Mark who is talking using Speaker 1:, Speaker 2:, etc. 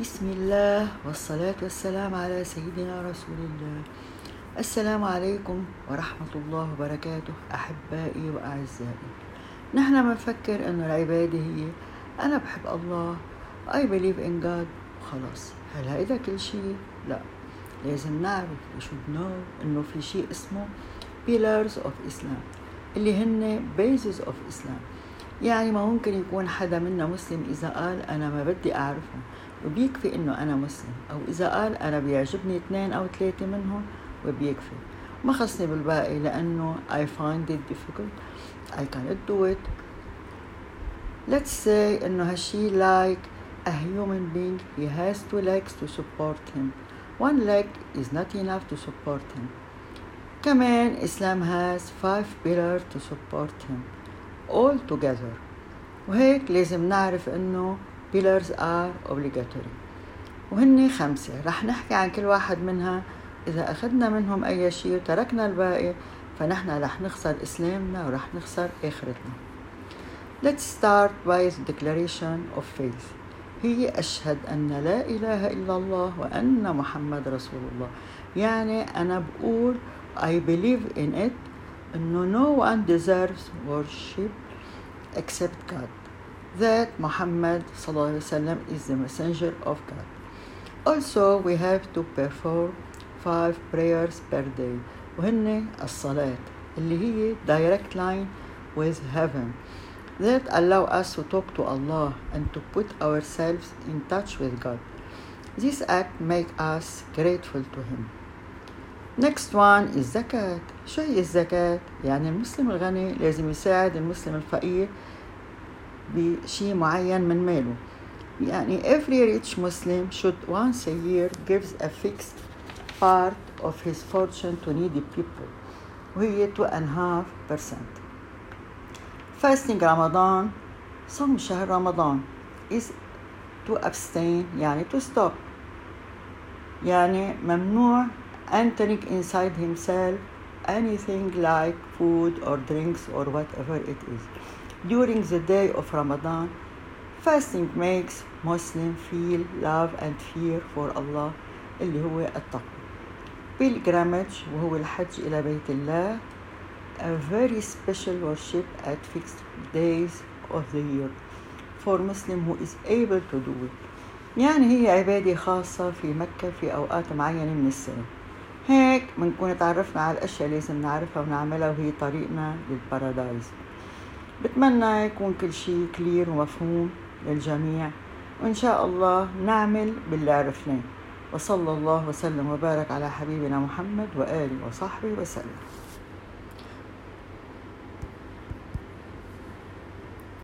Speaker 1: بسم الله والصلاة والسلام على سيدنا رسول الله. السلام عليكم ورحمة الله وبركاته أحبائي وأعزائي. نحن بنفكر إنه العبادة هي أنا بحب الله I believe in God. وخلاص هل هيدا كل شيء؟ لا. لازم نعرف we should know إنه في شيء اسمه pillars of Islam اللي هن bases of Islam. يعني ما ممكن يكون حدا منا مسلم إذا قال أنا ما بدي أعرفهم وبيكفي إنه أنا مسلم أو إذا قال أنا بيعجبني اثنين أو ثلاثة منهم وبيكفي ما خصني بالباقي لأنه I find it difficult I cannot do it Let's say إنه هالشي like a human being he has two legs to support him one leg is not enough to support him كمان Islam has five pillars to support him all together. وهيك لازم نعرف إنه pillars are obligatory. وهن خمسة. رح نحكي عن كل واحد منها. إذا أخذنا منهم أي شيء وتركنا الباقي فنحن رح نخسر إسلامنا ورح نخسر آخرتنا. Let's start by the declaration of faith. هي أشهد أن لا إله إلا الله وأن محمد رسول الله. يعني أنا بقول I believe in it no one deserves worship except God that Muhammad وسلم, is the messenger of God. Also we have to perform five prayers per day وهن الصلاة اللي هي direct line with heaven that allow us to talk to Allah and to put ourselves in touch with God. This act make us grateful to Him. Next one is zakat. شو هي الزكاة؟ يعني المسلم الغني لازم يساعد المسلم الفقير بشيء معين من ماله. يعني every rich Muslim should once a year gives a fixed part of his fortune to needy people وهي 2.5% Fasting Ramadan صوم شهر رمضان is to abstain يعني to stop يعني ممنوع entering inside himself anything like food or drinks or whatever it is. During the day of Ramadan, fasting makes Muslim feel love and fear for Allah اللي هو التقوى. Pilgrimage وهو الحج إلى بيت الله a very special worship at fixed days of the year for Muslim who is able to do it. يعني هي عبادة خاصة في مكة في أوقات معينة من السنة. هيك بنكون تعرفنا على الأشياء اللي لازم نعرفها ونعملها وهي طريقنا للبارادايز بتمنى يكون كل شيء كلير ومفهوم للجميع وإن شاء الله نعمل باللي عرفناه. وصلى الله وسلم وبارك على حبيبنا محمد وآله وصحبه وسلم.